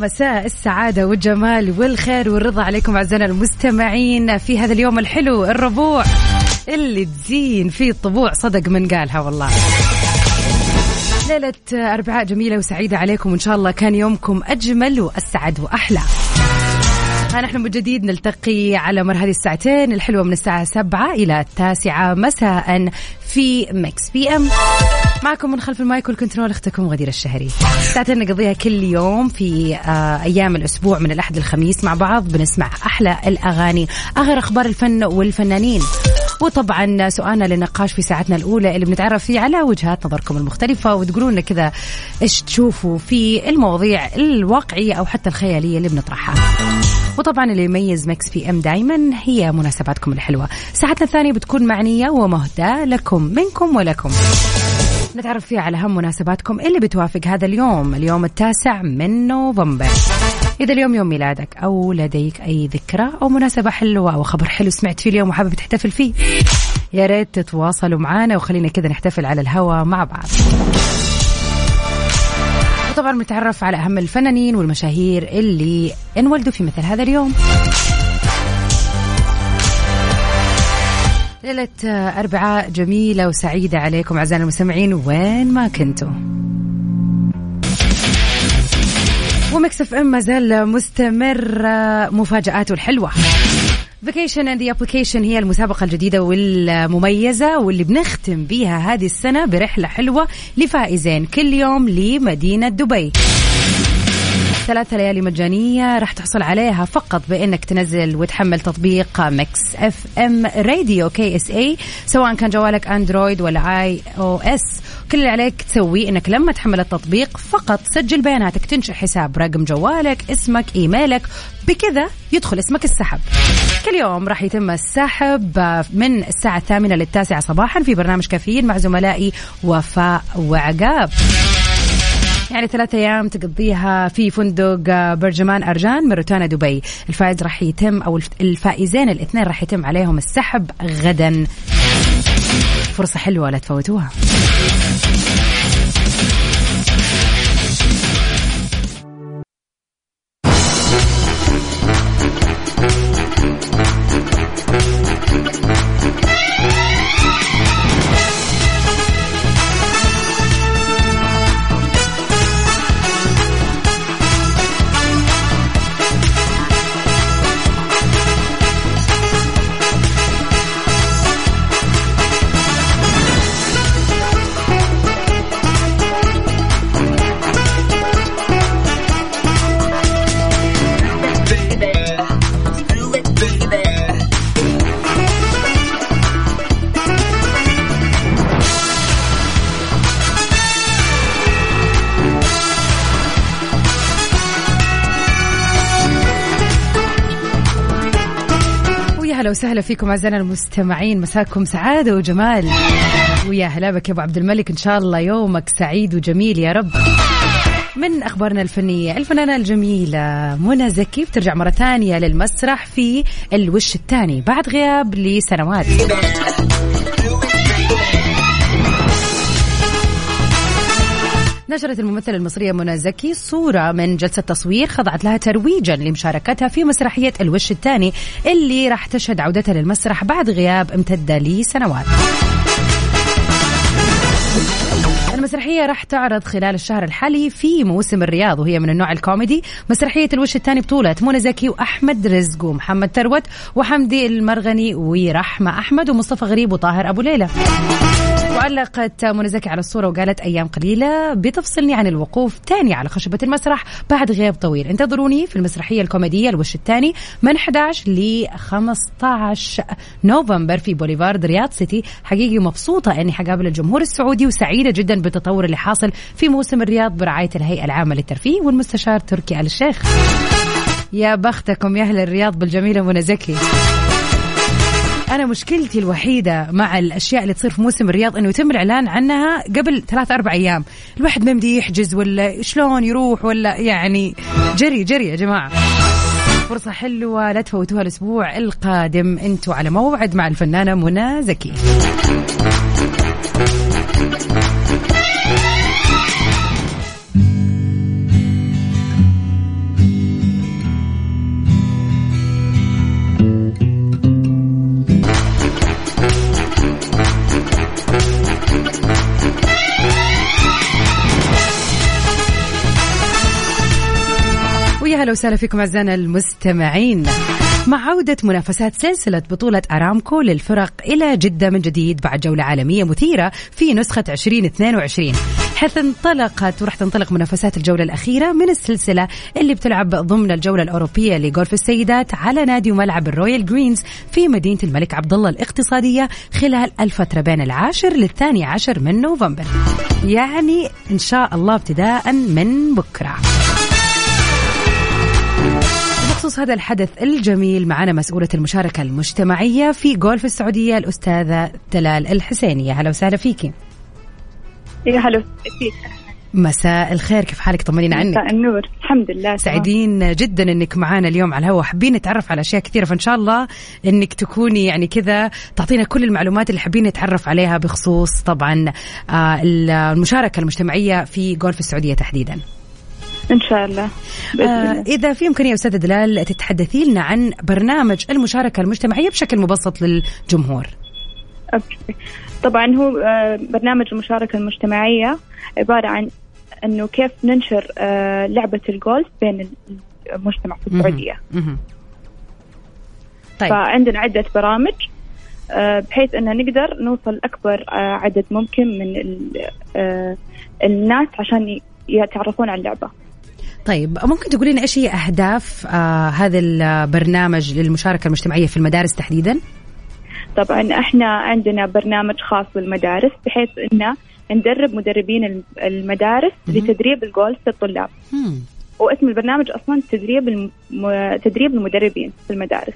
مساء السعادة والجمال والخير والرضا عليكم أعزائنا المستمعين في هذا اليوم الحلو الربوع اللي تزين فيه الطبوع صدق من قالها والله. ليلة أربعاء جميلة وسعيدة عليكم وإن شاء الله كان يومكم أجمل وأسعد وأحلى. نحن من جديد نلتقي على مر هذه الساعتين الحلوة من الساعة سبعة إلى التاسعة. مساء في مكس بي أم. معكم من خلف المايك والكنترول أختكم غدير الشهري. ساعتين نقضيها كل يوم في آه أيام الأسبوع من الأحد للخميس مع بعض. بنسمع أحلى الأغاني آخر أخبار الفن والفنانين. وطبعا سؤالنا للنقاش في ساعتنا الأولى اللي بنتعرف فيه على وجهات نظركم المختلفة. وتقولوا لنا كذا إيش تشوفوا في المواضيع الواقعية أو حتى الخيالية اللي بنطرحها. وطبعا اللي يميز Mix PM دائما هي مناسباتكم الحلوة. ساعتنا الثانية بتكون معنيه ومهداة لكم منكم ولكم. نتعرف فيها على أهم مناسباتكم اللي بتوافق هذا اليوم اليوم التاسع من نوفمبر. إذا اليوم يوم ميلادك أو لديك أي ذكرى أو مناسبة حلوة أو خبر حلو سمعت فيه اليوم وحابب تحتفل فيه يا ريت تتواصلوا معنا وخلينا كذا نحتفل على الهوا مع بعض. وطبعا بنتعرف على أهم الفنانين والمشاهير اللي انولدوا في مثل هذا اليوم. ليلة أربعاء جميلة وسعيدة عليكم أعزائنا المستمعين وين ما كنتوا. و Mix FM ما زال مستمر مفاجآته الحلوة. vacation and application هي المسابقة الجديدة والمميزة واللي بنختم بيها هذه السنة برحلة حلوة لفائزين كل يوم لمدينة دبي. ثلاثة ليالي مجانية راح تحصل عليها فقط بإنك تنزل وتحمل تطبيق Mix FM Radio KSA سواء كان جوالك أندرويد ولا آي أو إس. كل اللي عليك تسويه إنك لما تحمل التطبيق فقط سجل بياناتك تنشئ حساب رقم جوالك اسمك إيميلك بكذا يدخل اسمك السحب. كل يوم راح يتم السحب من الساعة الثامنة للتاسعة صباحا في برنامج كافيين مع زملائي وفاء وعقاب. يعني ثلاثة أيام تقضيها في فندق برجمان أرجان من روتانا دبي. الفائز راح يتم أو الفائزين الاثنين راح يتم عليهم السحب غدا. فرصة حلوة لا تفوتوها. وسهلا فيكم أعزائنا المستمعين. مساكم سعادة وجمال. ويا هلا بك يا أبو عبد الملك. إن شاء الله يومك سعيد وجميل يا رب. من أخبارنا الفنية الفنانة الجميلة منى زكي بترجع مرة ثانية للمسرح في الوش الثاني بعد غياب لسنوات. نشرت الممثلة المصرية منى زكي صورة من جلسة تصوير خضعت لها ترويجا لمشاركتها في مسرحية الوش الثاني اللي راح تشهد عودتها للمسرح بعد غياب امتد لسنوات. المسرحية راح تعرض خلال الشهر الحالي في موسم الرياض وهي من النوع الكوميدي. مسرحية الوش الثاني بطولة منى زكي وأحمد رزق ومحمد ثروت وحمدي المرغني ورحمة أحمد ومصطفى غريب وطاهر أبو ليلى. وعلقت منى زكي على الصورة وقالت أيام قليلة بتفصلني عن الوقوف تاني على خشبة المسرح بعد غياب طويل. انتظروني في المسرحية الكوميدية الوش الثاني من 11 ل 15 نوفمبر في بوليفارد رياض سيتي. حقيقي مبسوطة أني حقابل الجمهور السعودي وسعيدة جدا بالتطور اللي حاصل في موسم الرياض برعاية الهيئة العامة للترفيه والمستشار تركي آل الشيخ. يا بختكم يا أهل الرياض بالجميلة منى زكي. أنا مشكلتي الوحيدة مع الأشياء اللي تصير في موسم الرياض إنه يتم الإعلان عنها قبل ثلاث أربع أيام. الواحد ما يمدي يحجز ولا شلون يروح ولا يعني جري جري يا جماعة. فرصة حلوة لا تفوتوها الأسبوع القادم. أنتوا على موعد مع الفنانة منى زكي. ويا هلا وسهلا فيكم أعزائنا المستمعين. مع عودة منافسات سلسلة بطولة أرامكو للفرق إلى جدة من جديد بعد جولة عالمية مثيرة في نسخة 2022 حيث انطلقت وراح تنطلق منافسات الجولة الأخيرة من السلسلة اللي بتلعب ضمن الجولة الأوروبية لغولف السيدات على نادي وملعب ال Royal Greens في مدينة الملك عبد الله الاقتصادية خلال الفترة بين العاشر للثاني عشر من نوفمبر. يعني إن شاء الله ابتداء من بكرة. بخصوص هذا الحدث الجميل معنا مسؤولة المشاركة المجتمعية في جولف السعودية الأستاذة تلال الحسينية هلا وسهلا فيكي يا هلا فيك. مساء الخير كيف حالك؟ طمنينا عنك. مساء النور. الحمد لله. سعيدين جدا إنك معانا اليوم على الهواء. حابين نتعرف على أشياء كثيرة فإن شاء الله إنك تكوني يعني كذا تعطينا كل المعلومات اللي حابين نتعرف عليها بخصوص طبعا آه، المشاركة المجتمعية في جولف السعودية تحديدا. إن شاء الله بإذن آه. إذا في إمكانية أستاذة دلال تتحدثي لنا عن برنامج المشاركة المجتمعية بشكل مبسط للجمهور أوكي. طبعا هو آه، برنامج المشاركة المجتمعية عبارة عن إنه كيف ننشر آه، لعبة الجولف بين المجتمع في السعودية مهم. طيب فعندنا عدة برامج آه، بحيث إن نقدر نوصل أكبر عدد ممكن من ال- الناس عشان يتعرفون على اللعبة طيب ممكن تقولي لنا إيش هي أهداف آه هذا البرنامج للمشاركة المجتمعية في المدارس تحديدا؟ طبعا إحنا عندنا برنامج خاص بالمدارس بحيث ان ندرب مدربين الم- المدارس مهم. لتدريب الجولف للطلاب مم. واسم البرنامج أصلا تدريب الم... تدريب المدربين في المدارس.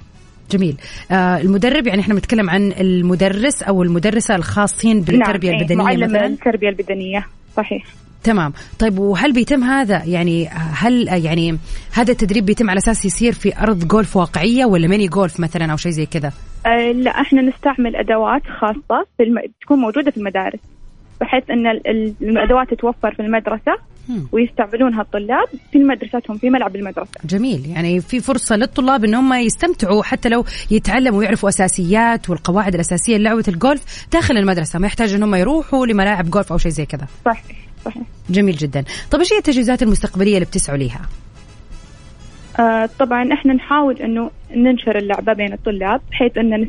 جميل. آه المدرب يعني إحنا بنتكلم عن المدرس أو المدرسة الخاصين نعم، إيه، البدنية معلم مثلا؟ التربية البدنية صحيح. تمام. طيب وهل بيتم هذا؟ يعني هل يعني هذا التدريب بيتم على أساس يصير في أرض جولف واقعية ولا ميني جولف مثلا أو شيء زي كذا؟ آه لا إحنا نستعمل أدوات خاصة في الم... تكون موجودة في المدارس بحيث إن ال- ال- الأدوات تتوفر في المدرسة. ويستعملونها الطلاب في مدرستهم في ملعب المدرسة. جميل. يعني في فرصة للطلاب إن هم يستمتعوا حتى لو يتعلموا ويعرفوا أساسيات والقواعد الأساسية للعبه الجولف داخل المدرسة ما يحتاج إن هم يروحوا لملاعب جولف أو شيء زي كذا. صحيح. صحيح. جميل جدا. طب إيش هي التجهيزات المستقبلية اللي بتسعوا ليها؟ آه طبعا إحنا نحاول إنه ننشر اللعبة بين الطلاب بحيث إن نس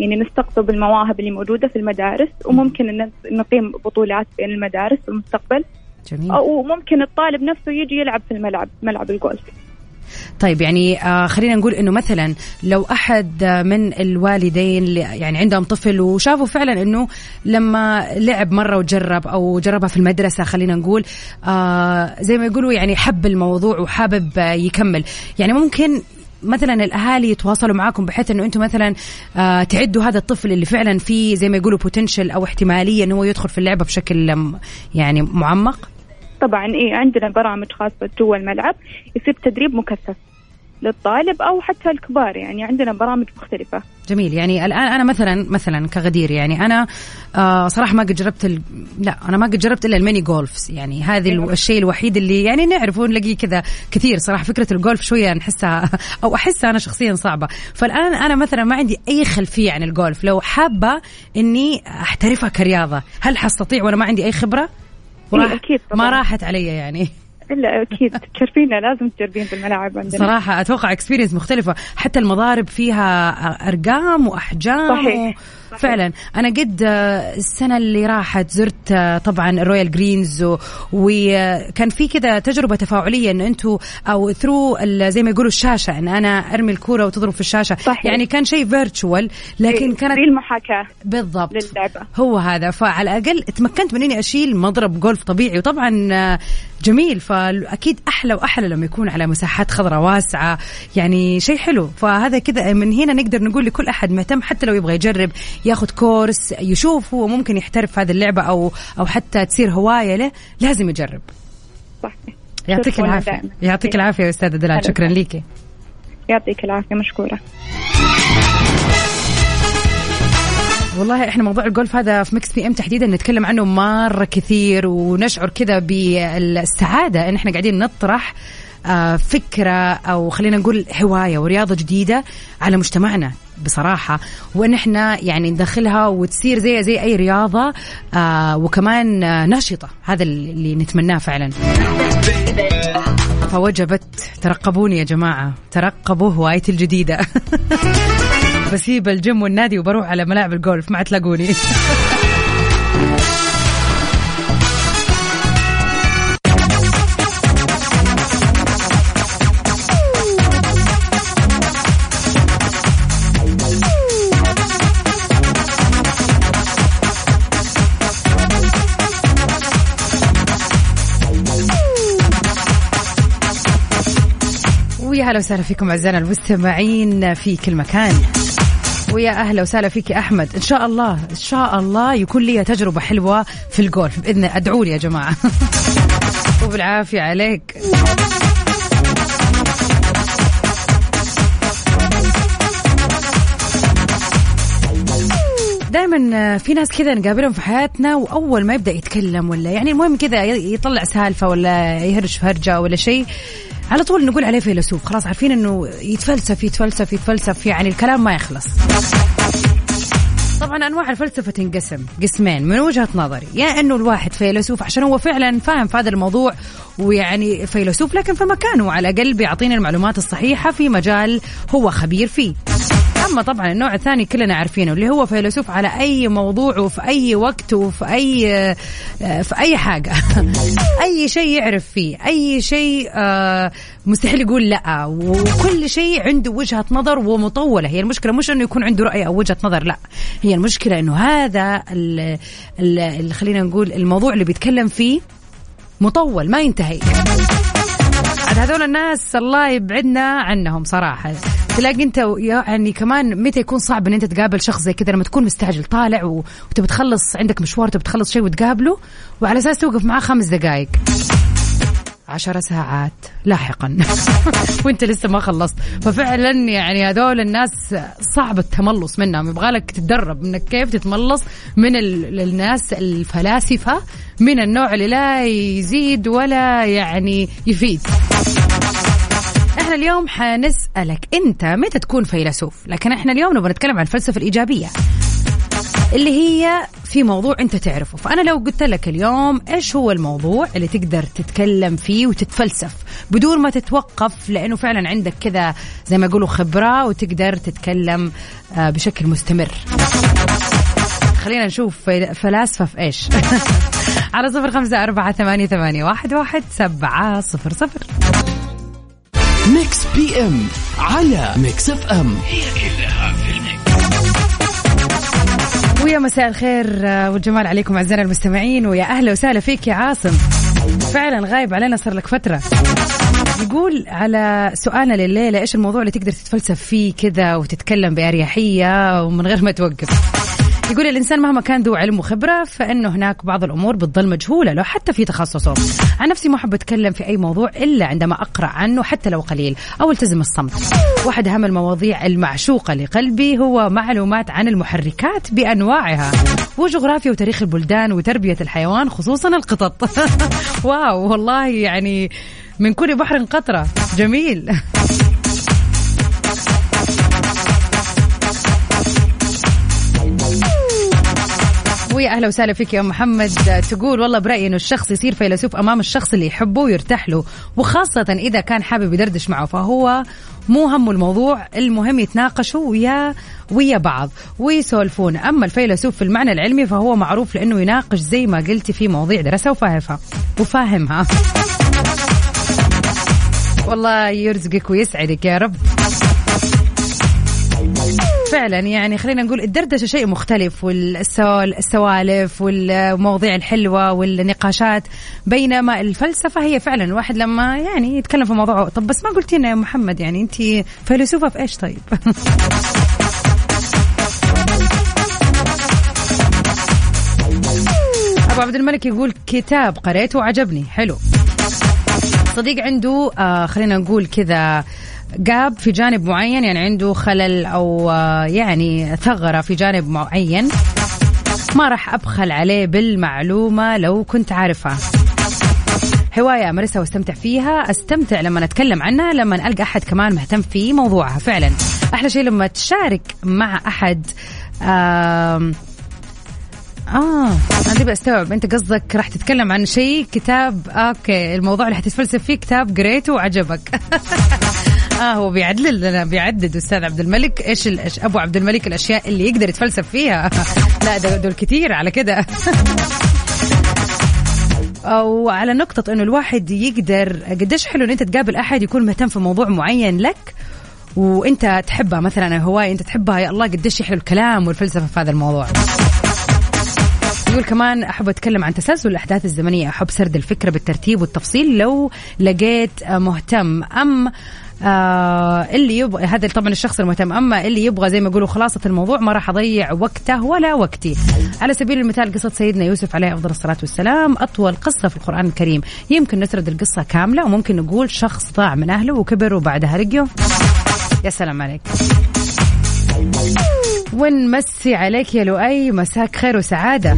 يعني نستقطب المواهب اللي موجودة في المدارس وممكن إن نقيم بطولات بين المدارس في المستقبل. جميل. أو ممكن الطالب نفسه يجي يلعب في الملعب ملعب الجولف. طيب يعني آه خلينا نقول إنه مثلا لو أحد آه، من الوالدين يعني عندهم طفل وشافوا فعلا إنه لما لعب مرة وجرب أو جربها في المدرسة خلينا نقول آه زي ما يقولوا يعني حب الموضوع وحابب يكمل. يعني ممكن مثلا الأهالي يتواصلوا معاكم بحيث إنه أنتم مثلا تعدوا هذا الطفل اللي فعلا فيه زي ما يقولوا بوتنشل أو احتمالية إنه هو يدخل في اللعبة بشكل يعني معمق؟ طبعا إيه عندنا برامج خاصة جوا الملعب يصير تدريب مكثف للطالب أو حتى الكبار يعني عندنا برامج مختلفة. جميل. يعني الآن أنا مثلا مثلا كغدير يعني أنا آه صراحة ما قد جربت ال... لا أنا ما قد جربت إلا ال mini golfs يعني هذا ال- الشيء الوحيد اللي يعني نعرفه نلاقيه كذا كثير صراحة. فكرة الجولف شوية نحسها أو أحسها أنا شخصيا صعبة. فالآن أنا مثلا ما عندي أي خلفية عن الجولف لو حابة إني أحترفها كرياضة هل حستطيع وأنا ما عندي أي خبرة؟ وراح- طبعاً. ما راحت علي يعني إلا أكيد تشرفينا لازم تجربين في الملاعب عندنا صراحة أتوقع experience مختلفة حتى المضارب فيها أرقام وأحجام صحيح. فعلا. أنا قد آه، السنة اللي راحت زرت آه، طبعا ال Royal Greens وكان في كذا تجربة تفاعلية إن أنتم أو through زي ما يقولوا الشاشة إن أنا أرمي الكورة وتضرب في الشاشة. صحيح. يعني كان شيء virtual لكن كانت زي المحاكاة بالضبط. للعبة. هو هذا. فعلى الأقل تمكنت من إني أشيل مضرب جولف طبيعي. وطبعا آه، جميل. فأكيد أحلى وأحلى لما يكون على مساحات خضراء واسعة. يعني شيء حلو. فهذا كذا من هنا نقدر نقول لكل أحد مهتم حتى لو يبغى يجرب ياخذ course يشوف هو ممكن يحترف هذه اللعبة أو أو حتى تصير هواية له لازم يجرب. صح يعطيك العافية. يعطيك العافية يا أستاذة دلال. شكرا. ليكي. يعطيك العافية. مشكورة. والله إحنا موضوع الجولف هذا في Mix PM تحديدا نتكلم عنه مرة كثير ونشعر كذا بالسعادة إن إحنا قاعدين نطرح آه، فكرة أو خلينا نقول هواية ورياضة جديدة على مجتمعنا. بصراحة وإن إحنا يعني ندخلها وتصير زي زي أي رياضة آه وكمان نشطة هذا اللي نتمناه فعلا. فوجبت ترقبوني يا جماعة. ترقبوا هوايتي الجديدة. بسيب الجيم والنادي وبروح على ملاعب الجولف ما تلاقوني. ويا هلا وسهلا فيكم أعزائنا المستمعين في كل مكان. ويا أهلا وسهلا فيك يا أحمد. إن شاء الله إن شاء الله يكون لي تجربة حلوة في الجولف بإذن أدعوا لي يا جماعة. وبالعافية عليك. دائما في ناس كذا نقابلهم في حياتنا وأول ما يبدأ يتكلم ولا يعني المهم كذا يطلع سالفة ولا يهرج في هرجه ولا شيء. على طول نقول عليه فيلسوف. خلاص عارفين إنه يتفلسف يتفلسف يتفلسف يعني الكلام ما يخلص. طبعا أنواع الفلسفة تنقسم قسمين. من وجهة نظري يا إنه الواحد فيلسوف عشان هو فعلا فاهم في هذا الموضوع ويعني فيلسوف لكن في مكانه على الأقل بيعطينا المعلومات الصحيحة في مجال هو خبير فيه. أما طبعا النوع الثاني كلنا عارفينه اللي هو فيلسوف على أي موضوع وفي أي وقت وفي أي في أي حاجة. أي شيء يعرف فيه أي شيء آه، مستحيل يقول لا وكل شيء عنده وجهة نظر ومطولة. هي المشكلة مش إنه يكون عنده رأي أو وجهة نظر لا. هي المشكلة إنه هذا ال- ال- ال- خلينا نقول الموضوع اللي بيتكلم فيه مطول ما ينتهي. هذول الناس الله يبعدنا عنهم صراحة. تلاقي انت يعني كمان متى يكون صعب إن انت تقابل شخص زي كذا؟ لما تكون مستعجل طالع وتبي تخلص عندك مشوار تبي تخلص شيء وتقابله وعلى أساس توقف معاه خمس دقائق عشر ساعات لاحقا. وانت لسه ما خلصت. ففعلا يعني هذول الناس صعب التملص منهم. يبغالك تتدرب إنك كيف تتملص من ال- الناس الفلاسفة من النوع اللي لا يزيد ولا يعني يفيد. إحنا اليوم حنسألك انت متى تكون فيلسوف؟ لكن إحنا اليوم نبغى نتكلم عن الفلسفة الإيجابية اللي هي في موضوع انت تعرفه. فأنا لو قلت لك اليوم إيش هو الموضوع اللي تقدر تتكلم فيه وتتفلسف بدون ما تتوقف لأنه فعلا عندك كذا زي ما يقولوا خبرة وتقدر تتكلم آه، بشكل مستمر. خلينا نشوف فل- فلاسفة في إيش. على صفر خمسة أربعة ثمانية, ثمانية واحد, واحد سبعة صفر صفر. Mix PM على Mix FM. هي كلها في الميكس. ويا مساء الخير آه، والجمال عليكم أعزائنا المستمعين ويا أهلا وسهلا فيك يا عاصم. فعلا غايب علينا صار لك فترة. يقول على سؤالنا لليلة إيش الموضوع اللي تقدر تتفلسف فيه كذا وتتكلم بأريحية ومن غير ما توقف؟ يقول الإنسان مهما كان ذو علم وخبرة فإنه هناك بعض الأمور بتظل مجهولة لو حتى في تخصصه. عن نفسي ما أحب أتكلم في أي موضوع إلا عندما أقرأ عنه حتى لو قليل أو ألتزم الصمت. واحد أهم المواضيع المعشوقة لقلبي هو معلومات عن المحركات بأنواعها. وجغرافيا وتاريخ البلدان وتربية الحيوان خصوصا القطط. واو والله يعني من كل بحر قطرة. جميل. ويا أهلا وسهلا فيك يا محمد. تقول والله برأيي إنه الشخص يصير فيلسوف أمام الشخص اللي يحبه ويرتاح له وخاصة إذا كان حابب يدردش معه فهو مو هم الموضوع المهم يتناقشوا ويا ويا بعض ويسولفون. أما الفيلسوف في المعنى العلمي فهو معروف لأنه يناقش زي ما قلتي في مواضيع درسها وفاهمها. وفاهمها. والله يرزقك ويسعدك يا رب. فعلا يعني خلينا نقول الدردشة شيء مختلف والسوالف والمواضيع الحلوة والنقاشات بينما الفلسفة هي فعلا الواحد لما يعني يتكلم في موضوع طب بس ما قلتي لنا يا محمد يعني أنت فيلسوفة في إيش طيب؟ أبو عبد الملك يقول كتاب قريته وعجبني حلو. صديق عنده آه خلينا نقول كذا جاب في جانب معين يعني عنده خلل أو آه يعني ثغرة في جانب معين. ما راح أبخل عليه بالمعلومة لو كنت عارفها. هواية أمارسها وأستمتع فيها. أستمتع لما أتكلم عنها لما ألقى أحد كمان مهتم في موضوعها. فعلا. أحلى شيء لما تشارك مع أحد آه آه أنا أبي أستوعب. أنت قصدك راح تتكلم عن شيء؟ كتاب. أوكي. الموضوع اللي حتتفلسف فيه كتاب قريته وعجبك. آه هو بيعدل لنا بيعدد أستاذ عبد الملك إيش الأش... أبو عبد الملك الأشياء اللي يقدر يتفلسف فيها. لا دول كثير على كده. أو على نقطة إنه الواحد يقدر قديش حلو إن أنت تقابل أحد يكون مهتم في موضوع معين لك وأنت تحبها مثلا هواية أنت تحبها يا الله قديش يحلو الكلام والفلسفة في هذا الموضوع. يقول كمان أحب أتكلم عن تسلسل الأحداث الزمنية أحب سرد الفكرة بالترتيب والتفصيل لو لقيت مهتم. أم آه اللي يبغى هذا طبعا الشخص المهتم. أما اللي يبغى زي ما يقولوا خلاصة الموضوع ما راح أضيع وقته ولا وقتي. على سبيل المثال قصة سيدنا يوسف عليه أفضل الصلاة والسلام أطول قصة في القرآن الكريم. يمكن نسرد القصة كاملة وممكن نقول شخص ضاع من أهله وكبر وبعدها لقيه يا سلام عليك. ونمسي عليك يا لؤي. مساك خير وسعادة.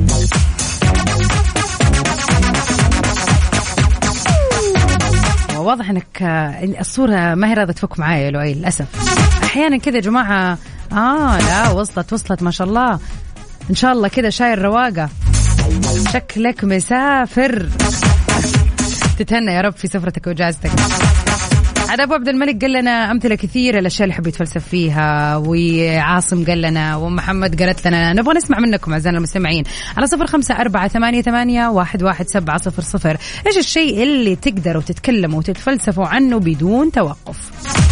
واضح إنك الصورة ما هي راضية تفك معايا يا لؤي للأسف. أحيانا كذا يا جماعة آه لا وصلت وصلت ما شاء الله. إن شاء الله كذا شايل رواقة. شكلك مسافر. تتهنى يا رب في سفرتك وجازتك عاد ابو عبد الملك قال لنا أمثلة كثيرة الأشياء اللي يحب يتفلسف فيها وعاصم قال لنا ومحمد قالت لنا نبغى نسمع منكم أعزائنا المستمعين على صفر خمسة أربعة ثمانية, ثمانية واحد, واحد سبعة صفر صفر. إيش الشيء اللي تقدروا تتكلموا وتتفلسفوا عنه بدون توقف؟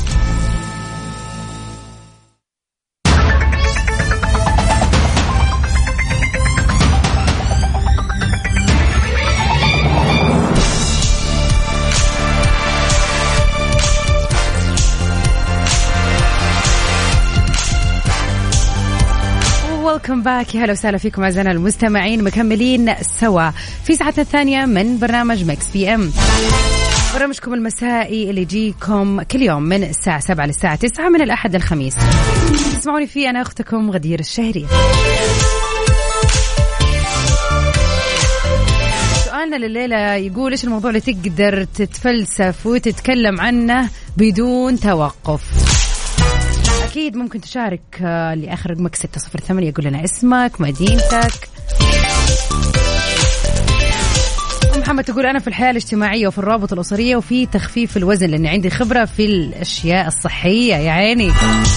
welcome back يا هلا وسهلا فيكم أعزائنا المستمعين. مكملين سوا في ساعتنا الثانية من برنامج مكس بي ام برنامجكم المسائي اللي يجيكم كل يوم من الساعة 7 للساعة 9 من الأحد للخميس. تسمعوني فيه أنا أختكم غدير الشهري. سؤالنا لليلة يقول إيش الموضوع اللي تقدر تتفلسف وتتكلم عنه بدون توقف؟ أكيد ممكن تشارك آه، لآخر رقمك 608 يقول لنا اسمك مدينتك. محمد تقول أنا في الحياة الاجتماعية وفي الروابط الأسرية وفي تخفيف الوزن لأني عندي خبرة في الأشياء الصحية. يا عيني.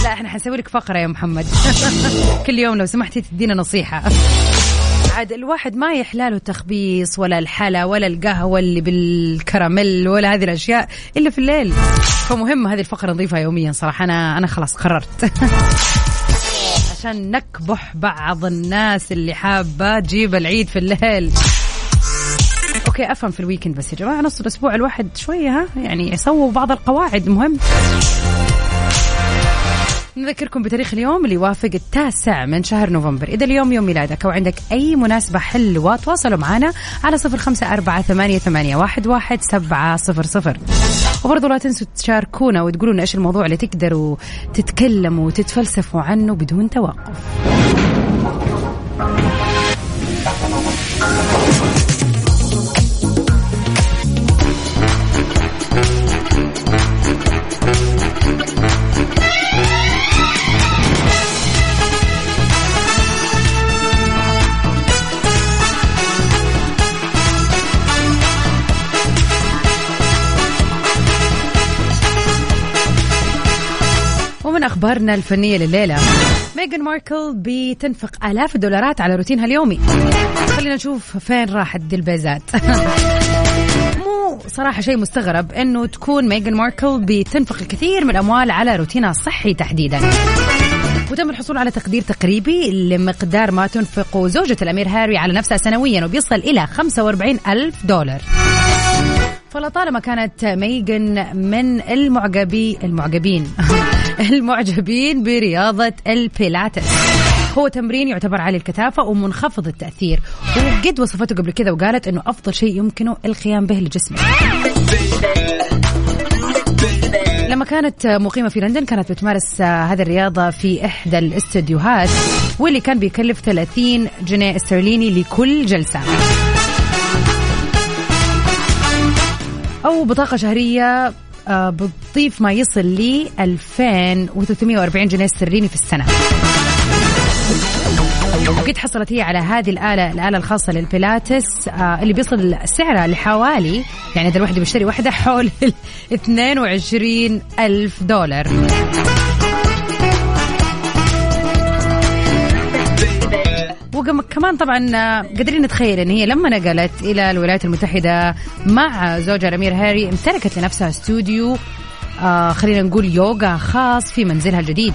لا إحنا حنسوي لك فقرة يا محمد. كل يوم لو سمحتي تدينا نصيحة. عاد الواحد ما يحلاله التخبيص ولا الحلا ولا القهوة اللي بالكراميل ولا هذه الأشياء إلا في الليل. فمهم هذه الفقرة نضيفها يوميا صراحة. أنا أنا خلاص قررت. عشان نكبح بعض الناس اللي حابة تجيب العيد في الليل. okay أفهم في ال weekend بس يا جماعة نص الأسبوع الواحد شوية ها؟ يعني يسووا بعض القواعد مهم؟ نذكركم بتاريخ اليوم اللي يوافق التاسع من شهر نوفمبر. إذا اليوم يوم ميلادك أو عندك أي مناسبة حلوة تواصلوا معنا على صفر خمسة أربعة ثمانية, ثمانية واحد, واحد سبعة صفر صفر. وبرضو لا تنسوا تشاركونا وتقولون إيش الموضوع اللي تقدروا تتكلموا وتتفلسفوا عنه بدون توقف. ومن أخبارنا الفنية لليلة. ميغان ماركل بتنفق آلاف الدولارات على روتينها اليومي. خلينا نشوف فين راحت دي البيزات. مو صراحة شيء مستغرب إنه تكون ميغان ماركل بتنفق الكثير من الأموال على روتينها الصحي تحديدا. وتم الحصول على تقدير تقريبي لمقدار ما تنفق زوجة الأمير هاري على نفسها سنويا وبيصل إلى 45 ألف دولار. فلطالما كانت ميغن من المعجبي المعجبين. المعجبين برياضة البيلاتس. هو تمرين يعتبر عالي الكثافة ومنخفض التأثير. وقد وصفته قبل كذا وقالت أنه أفضل شيء يمكنه القيام به لجسمك لما كانت مقيمة في لندن كانت بتمارس هذه الرياضة في إحدى الاستديوهات واللي كان بيكلف 30 جنيه استرليني لكل جلسة. أو بطاقة شهرية بتضيف ما يصل ل 2340 جنيه استرليني في السنة. وقد حصلت هي على هذه الآلة الآلة الخاصة للبيلاتس آه اللي بيصل سعرها لحوالي يعني إذا الواحد بيشتري واحدة حول 22 ألف دولار. وكمان طبعا آه، قادرين نتخيل إن هي لما نقلت إلى الولايات المتحدة مع زوجها الأمير هاري امتلكت لنفسها استوديو آه خلينا نقول يوغا خاص في منزلها الجديد.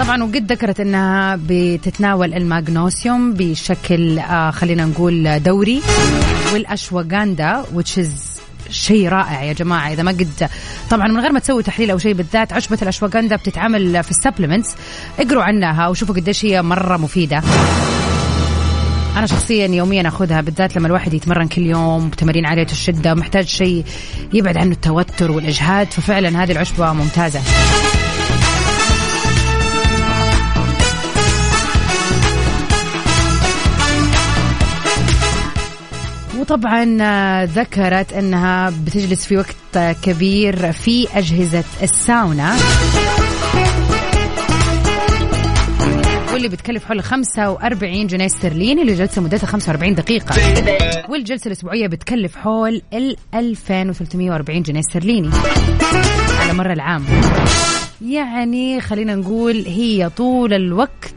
طبعا وقد ذكرت إنها بتتناول الماغنوسيوم بشكل آه خلينا نقول دوري والأشواغاندا which is شيء رائع يا جماعة إذا ما قد طبعا من غير ما تسوي تحليل أو شيء بالذات عشبة الاشواغندا بتتعمل في السبلمنتس اقروا عنها وشوفوا قديش هي مرة مفيدة. أنا شخصيا يوميا أخذها بالذات لما الواحد يتمرن كل يوم بتمارين عالية الشدة محتاج شيء يبعد عنه التوتر والإجهاد ففعلا هذه العشبة ممتازة. وطبعا آه، ذكرت إنها بتجلس في وقت آه، كبير في أجهزة الساونا. واللي بتكلف حول 45 جنيه استرليني لجلسه مدتها 45 دقيقة. والجلسة الأسبوعية بتكلف حول ال 2340 جنيه استرليني. على مر العام. يعني خلينا نقول هي طول الوقت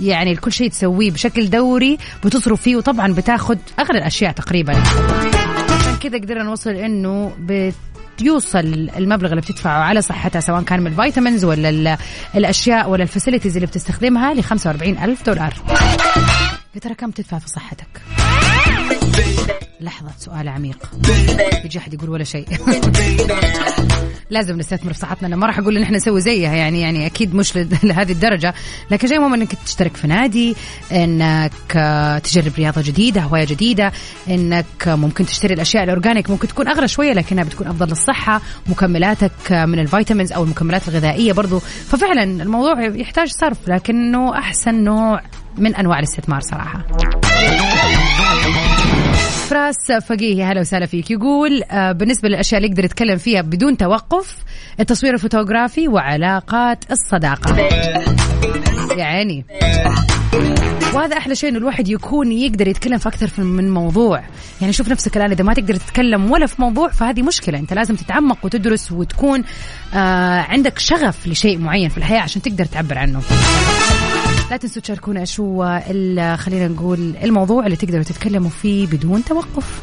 يعني كل شيء تسويه بشكل دوري بتصرف فيه وطبعا بتاخذ أغلى الأشياء تقريبا. عشان كذا قدرنا نوصل إنه يوصل المبلغ اللي بتدفعه على صحتها سواء كان من ال vitamins ولا الأشياء ولا ال facilities اللي بتستخدمها ل 45 ألف دولار. يا ترى كم تدفع في صحتك؟ لحظة سؤال عميق. يجي أحد يقول ولا شيء. لازم نستثمر في صحتنا. أنا ما راح أقول إن إحنا نسوي زيها يعني يعني أكيد مش لهذه الدرجة. لكن شيء مهم إنك تشترك في نادي إنك تجرب رياضة جديدة هواية جديدة إنك ممكن تشتري الأشياء ال organic ممكن تكون أغلى شوية لكنها بتكون أفضل للصحة مكملاتك من ال vitamins أو المكملات الغذائية برضو. ففعلا الموضوع يحتاج صرف لكنه أحسن نوع من أنواع الاستثمار صراحة. فراس فقيه هلا وسهلا فيك. يقول آه، بالنسبة للأشياء اللي يقدر يتكلم فيها بدون توقف التصوير الفوتوغرافي وعلاقات الصداقة. يا عيني. وهذا أحلى شيء إنه الواحد يكون يقدر يتكلم في أكثر من موضوع. يعني شوف نفسك الآن إذا ما تقدر تتكلم ولا في موضوع فهذه مشكلة. أنت لازم تتعمق وتدرس وتكون آه عندك شغف لشيء معين في الحياة عشان تقدر تعبر عنه. لا تنسوا تشاركونا إيش هو خلينا نقول الموضوع اللي تقدروا تتكلموا فيه بدون توقف.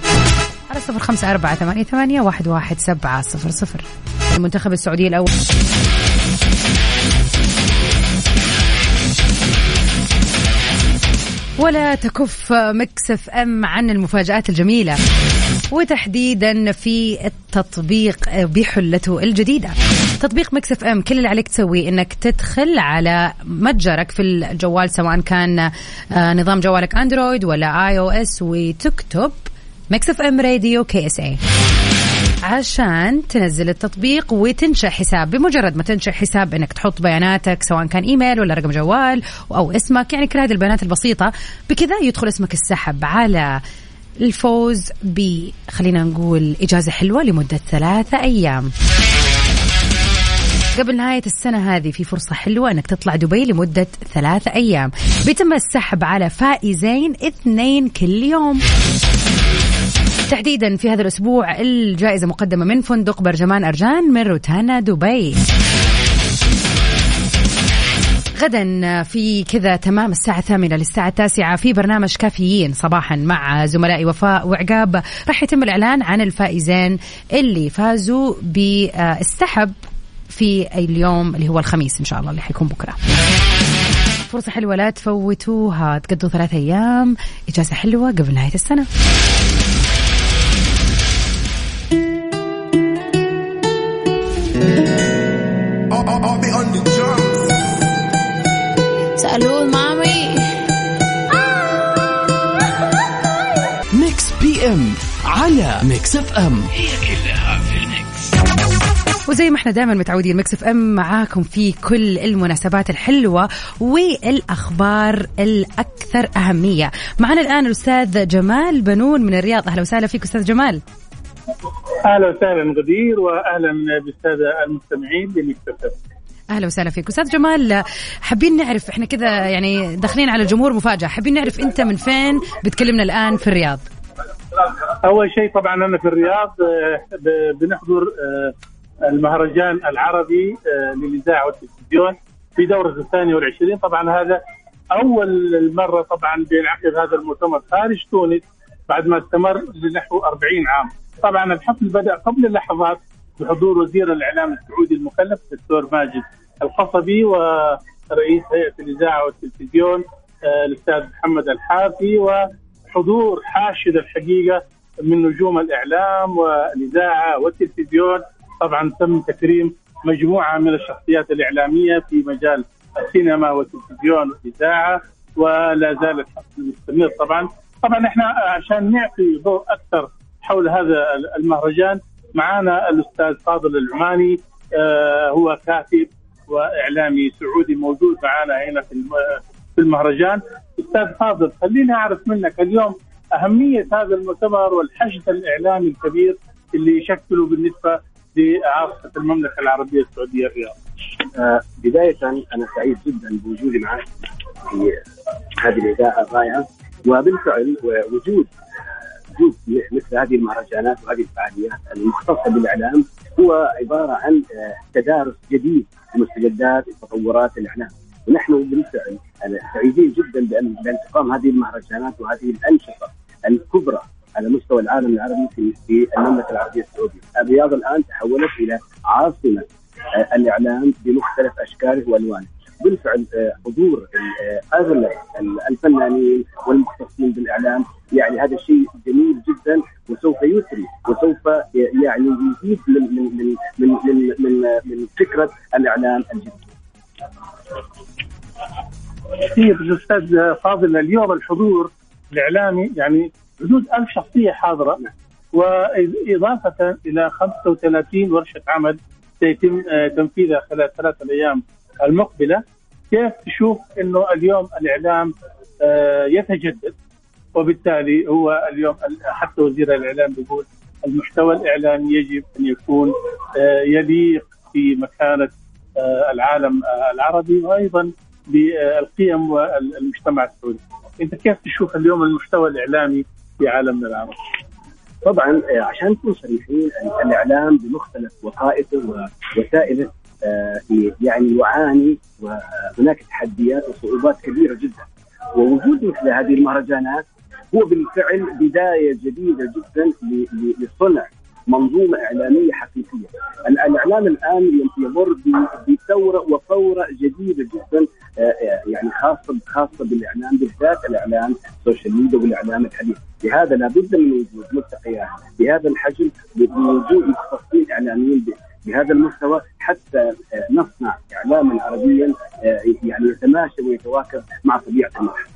على صفر خمسة أربعة ثمانية, ثمانية واحد, واحد سبعة صفر صفر. المنتخب السعودي الأول. ولا تكف مكسف أم عن المفاجآت الجميلة. وتحديدا في التطبيق بحلته الجديدة. تطبيق مكس اف ام كل اللي عليك تسويه إنك تدخل على متجرك في الجوال سواء كان آه، نظام جوالك Android ولا iOS وتكتب Mix FM Radio KSA عشان تنزل التطبيق وتنشأ حساب. بمجرد ما تنشأ حساب إنك تحط بياناتك سواء كان إيميل ولا رقم جوال أو اسمك يعني كل هذه البيانات البسيطة بكذا يدخل اسمك السحب على الفوز ب خلينا نقول إجازة حلوة لمدة ثلاثة أيام. قبل نهاية السنة هذه في فرصة حلوة إنك تطلع دبي لمدة ثلاثة أيام. بيتم السحب على فائزين اثنين كل يوم. تحديدا في هذا الأسبوع الجائزة مقدمة من فندق برجمان أرجان من روتانا دبي. غدا في كذا تمام الساعة الثامنة للساعة التاسعة في برنامج كافيين صباحا مع زملائي وفاء وعقاب. راح يتم الإعلان عن الفائزين اللي فازوا بالسحب في اليوم اللي هو الخميس. إن شاء الله اللي حيكون بكرة. فرصة حلوة لا تفوتوها تقضوا ثلاثة أيام إجازة حلوة قبل نهاية السنة. سألوه مامي ميكس بي ام على ميكس اف ام هي كلها في الميكس. وزي ما إحنا دائما متعودين مكس اف ام معاكم في كل المناسبات الحلوة والأخبار الأكثر أهمية. معنا الآن الأستاذ جمال بنون من الرياض. أهلا وسهلا فيك أستاذ جمال. أهلا وسهلا غدير وأهلا بالسادة المستمعين لمكس أهلا وسهلا فيك. أستاذ جمال حابين نعرف إحنا كذا يعني داخلين على الجمهور مفاجأة حابين نعرف أنت من فين بتكلمنا الآن في الرياض؟ أول شيء طبعا أنا في الرياض آه، بنحضر آه، المهرجان العربي آه، للإذاعة والتلفزيون في دورة الثانية والعشرين. طبعا هذا أول مره طبعا بينعقد هذا المؤتمر خارج تونس. بعد ما استمر لنحو 40 عام. طبعا الحفل بدأ قبل لحظات بحضور وزير الإعلام السعودي المكلف الدكتور ماجد القصبي ورئيس هيئة الإذاعة والتلفزيون آه، الأستاذ محمد الحافي وحضور حاشد الحقيقة من نجوم الإعلام والإذاعة والتلفزيون. طبعا تم تكريم مجموعة من الشخصيات الإعلامية في مجال السينما والتلفزيون والإذاعة ولا زال الحفل مستمر. طبعا طبعا إحنا عشان نعطي ضوء أكثر حول هذا المهرجان معنا الأستاذ فاضل العماني آه، هو كاتب وإعلامي سعودي موجود معنا هنا في الم- في المهرجان أستاذ فاضل خليني أعرف منك اليوم أهمية هذا المؤتمر والحشد الإعلامي الكبير اللي يشكله بالنسبة لعاصمه المملكة العربية السعودية الرياض. آه، بداية أنا سعيد جدا بوجودي معك في هذه الإذاعة الرائعة وبالفعل وجود وجود مثل هذه المهرجانات وهذه الفعاليات المختصة بالإعلام هو عبارة عن آه، تدارس جديد لمستجدات وتطورات الإعلام ونحن بالفعل آه، سعيدين جدا بأن بأن تقام هذه المهرجانات وهذه الأنشطة الكبرى على مستوى العالم العربي في في المملكة العربية السعودية الرياض الآن تحولت إلى عاصمة آه، الإعلام بمختلف أشكاله وألوانه. بالفعل آه، حضور آه، اغلب الفنانين والمختصين بالإعلام يعني هذا شيء جميل جدا وسوف يثري وسوف يعني يزيد من من من من من, من, فكرة الإعلام الجديد. كثير أستاذ فاضل اليوم الحضور الإعلامي يعني حدود ألف شخصية حاضرة وإضافة إلى 35 ورشة عمل سيتم آه، تنفيذها خلال ثلاثة الأيام المقبلة كيف تشوف إنه اليوم الإعلام آه، يتجدد وبالتالي هو اليوم حتى وزير الإعلام بيقول المحتوى الإعلامي يجب أن يكون آه، يليق في مكانة آه، العالم العربي وأيضا بالقيم والمجتمع السعودي. أنت كيف تشوف اليوم المحتوى الإعلامي في عالمنا العربي؟ طبعا عشان نكون صريحين ال- الإعلام بمختلف وظائفه ووسائله يعني يعاني وهناك تحديات وصعوبات كبيرة جدا. ووجود مثل هذه المهرجانات هو بالفعل بداية جديدة جدا لصنع منظومة إعلامية حقيقية. ال- الإعلام الآن يم- يمر بثورة وفوره جديدة جدا آه، آه، يعني خاصة خاصة بالإعلام بالذات الإعلام السوشيال ميديا والإعلام الحديث، لهذا لابد من وجود ملتقيات بهذا الحجم بوجود مختصين إعلاميين بهذا المستوى حتى آه، نصنع إعلاما عربيا آه، يعني يتماشى ويتواكب مع طبيعة المرحلة.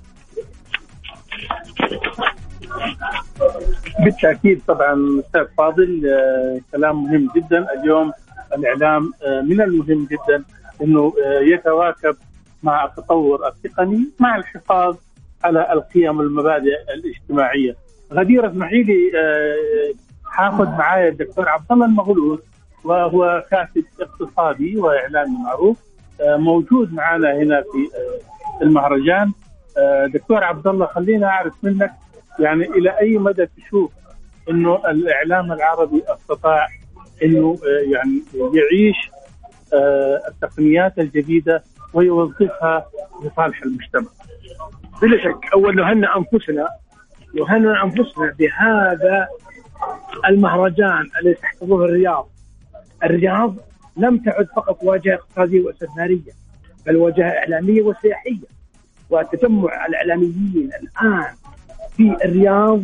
بالتأكيد طبعا أستاذ فاضل آه، كلام مهم جدا اليوم الإعلام من المهم جدا إنه يتواكب مع التطور التقني مع الحفاظ على القيم والمبادئ الاجتماعية. غدير اسمحي لي حاخذ معايا الدكتور عبد الله المغلوث وهو كاتب اقتصادي واعلامي معروف آه، موجود معنا هنا في آه، المهرجان. آه، دكتور عبد الله خلينا أعرف منك يعني إلى أي مدى تشوف إنه الإعلام العربي استطاع إنه يعني يعيش التقنيات الجديدة ويوظفها لصالح المجتمع. بلا شك. أول نهنئ أنفسنا نهنئ أنفسنا بهذا المهرجان الذي تحتضنه الرياض. الرياض لم تعد فقط واجهة اقتصادية واستثمارية بل واجهة إعلامية وسياحية. وتجمع الإعلاميين الآن في الرياض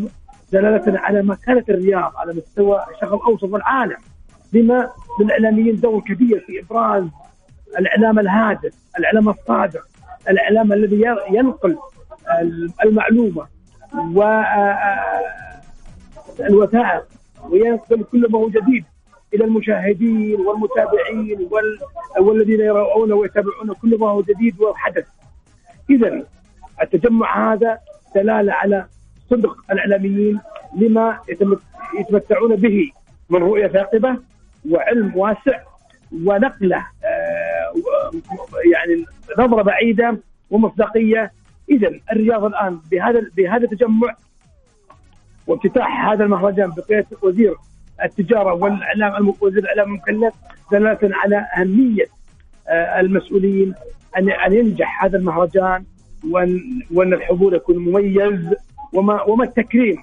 دلالة على مكانة الرياض على مستوى الشرق الأوسط والعالم بما للاعلاميين دور كبير في إبراز الإعلام الهادف، الإعلام الصادق، الإعلام الذي ينقل المعلومة والوثائق وينقل كل ما هو جديد. إلى المشاهدين والمتابعين وال... والذين يرون ويتابعون كل ما هو جديد وحدث. إذا التجمع هذا دلالة على صدق الإعلاميين لما يتمتعون به من رؤية ثاقبة وعلم واسع ونقلة آه، يعني نظرة بعيدة ومصداقية إذا الرياض الآن بهذا بهذا التجمع وافتتاح هذا المهرجان بقيادة وزير التجارة والإعلام وزير الإعلام المكلف دلالة على أهمية آه، المسؤولين ان أن ينجح هذا المهرجان وان وأن الحضور يكون مميز وما وما التكريم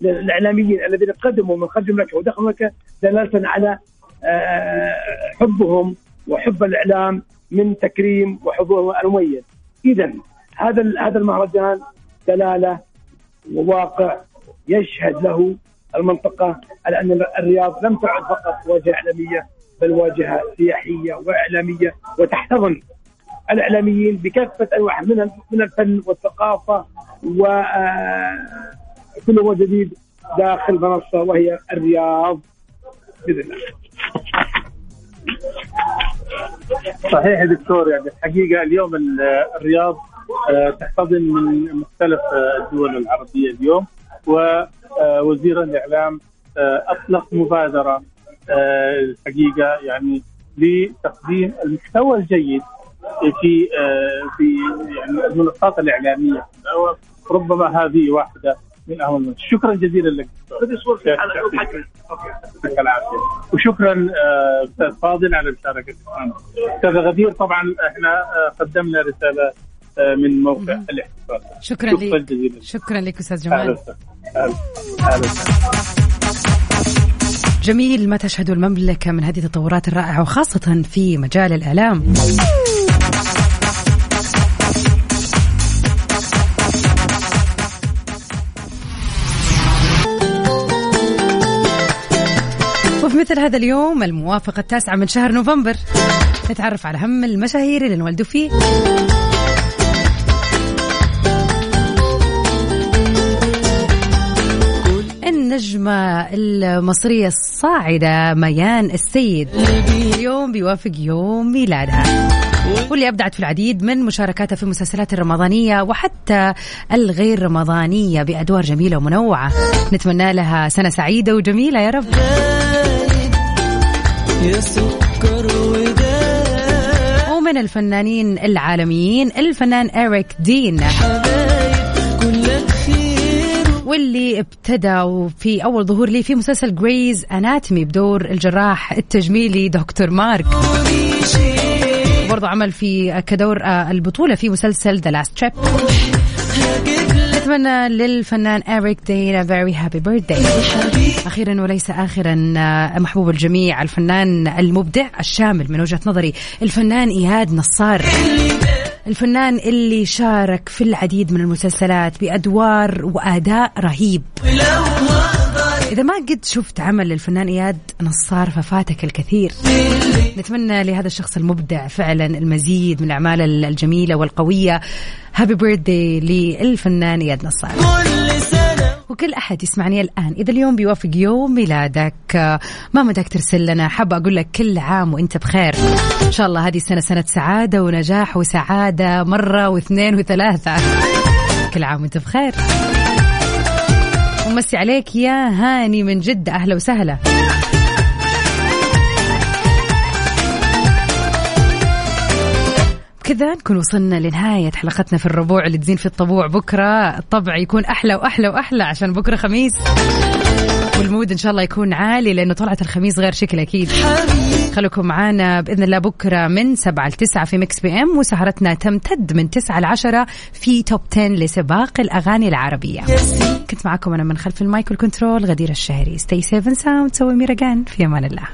للإعلاميين الذين قدموا من خرج المملكة ودخلوا المملكة دلالة على آه، حبهم وحب الإعلام من تكريم وحضور المميز. اذا هذا هذا المهرجان دلالة وواقع يشهد له المنطقة على أن الرياض لم تعد فقط واجهة إعلامية بل واجهة سياحية وإعلامية وتحتضن الإعلاميين بكافة أنواع من من الفن والثقافة وكل آه، ما جديد داخل منصة وهي الرياض بإذن الله. صحيح دكتور يعني الحقيقة اليوم الرياض آه، تحتضن من مختلف آه، الدول العربية اليوم. ووزير الإعلام آه، أطلق مبادرة آه، الحقيقة يعني لتقديم المحتوى الجيد في آه، في يعني المنصات الإعلامية. ربما هذه واحدة من أهم شكرا جزيلا لك يعطيك العافية. وشكرا أستاذ فاضل على مشاركتك معنا أستاذ غدير طبعا إحنا قدمنا رسالة من موقع الاحتفال. شكرا, لك. شكرا لك أستاذ جمال. جميل ما تشهد المملكة من هذه التطورات الرائعة وخاصة في مجال الإعلام. وفي مثل هذا اليوم الموافق التاسعة من شهر نوفمبر. نتعرف على هم المشاهير اللي انولدوا فيه. النجمة المصرية الصاعدة ميان السيد. اليوم بيوافق يوم ميلادها. واللي أبدعت في العديد من مشاركاتها في المسلسلات الرمضانية وحتى الغير رمضانية بأدوار جميلة ومنوعة. نتمنى لها سنة سعيدة وجميلة يا رب. يا سكر ومن الفنانين العالميين الفنان إريك دين. واللي ابتدى في أول ظهور لي في مسلسل Grey's Anatomy بدور الجراح التجميلي دكتور مارك. برضو عمل في كدور آه، البطولة في مسلسل The Last Ship نتمنى للفنان إريك دين very happy birthday أخيرا وليس آخرا آه، محبوب الجميع الفنان المبدع الشامل من وجهة نظري الفنان إياد نصار. الفنان اللي شارك في العديد من المسلسلات بأدوار وأداء رهيب. إذا ما قد شفت عمل للفنان إياد نصار ففاتك الكثير. نتمنى لهذا الشخص المبدع فعلا المزيد من الأعمال الجميلة والقوية. هابي بيرثدي للفنان إياد نصار. وكل أحد يسمعني الآن. إذا اليوم بيوافق يوم ميلادك ما مداك ترسل لنا حابة أقول لك كل عام وإنت بخير. إن شاء الله هذه السنة سنة سعادة ونجاح وسعادة مرة واثنين وثلاثة. كل عام وإنت بخير. ومسي عليك يا هاني من جدة أهلا وسهلا. كذا نكون وصلنا لنهاية حلقتنا في الربوع اللي تزين في الطبوع. بكرة الطبع يكون أحلى وأحلى وأحلى عشان بكرة خميس. والمود إن شاء الله يكون عالي لأنه طلعت الخميس غير شكل أكيد. خليكم معانا بإذن الله بكرة من سبعة لتسعة في مكس بي أم وسهرتنا تمتد من تسعة لعشرة في توب 10 لسباق الأغاني العربية. كنت معكم أنا من خلف المايك والكنترول غدير الشهري. ستي سيفن ساوند سوي ميرجان في أمان الله.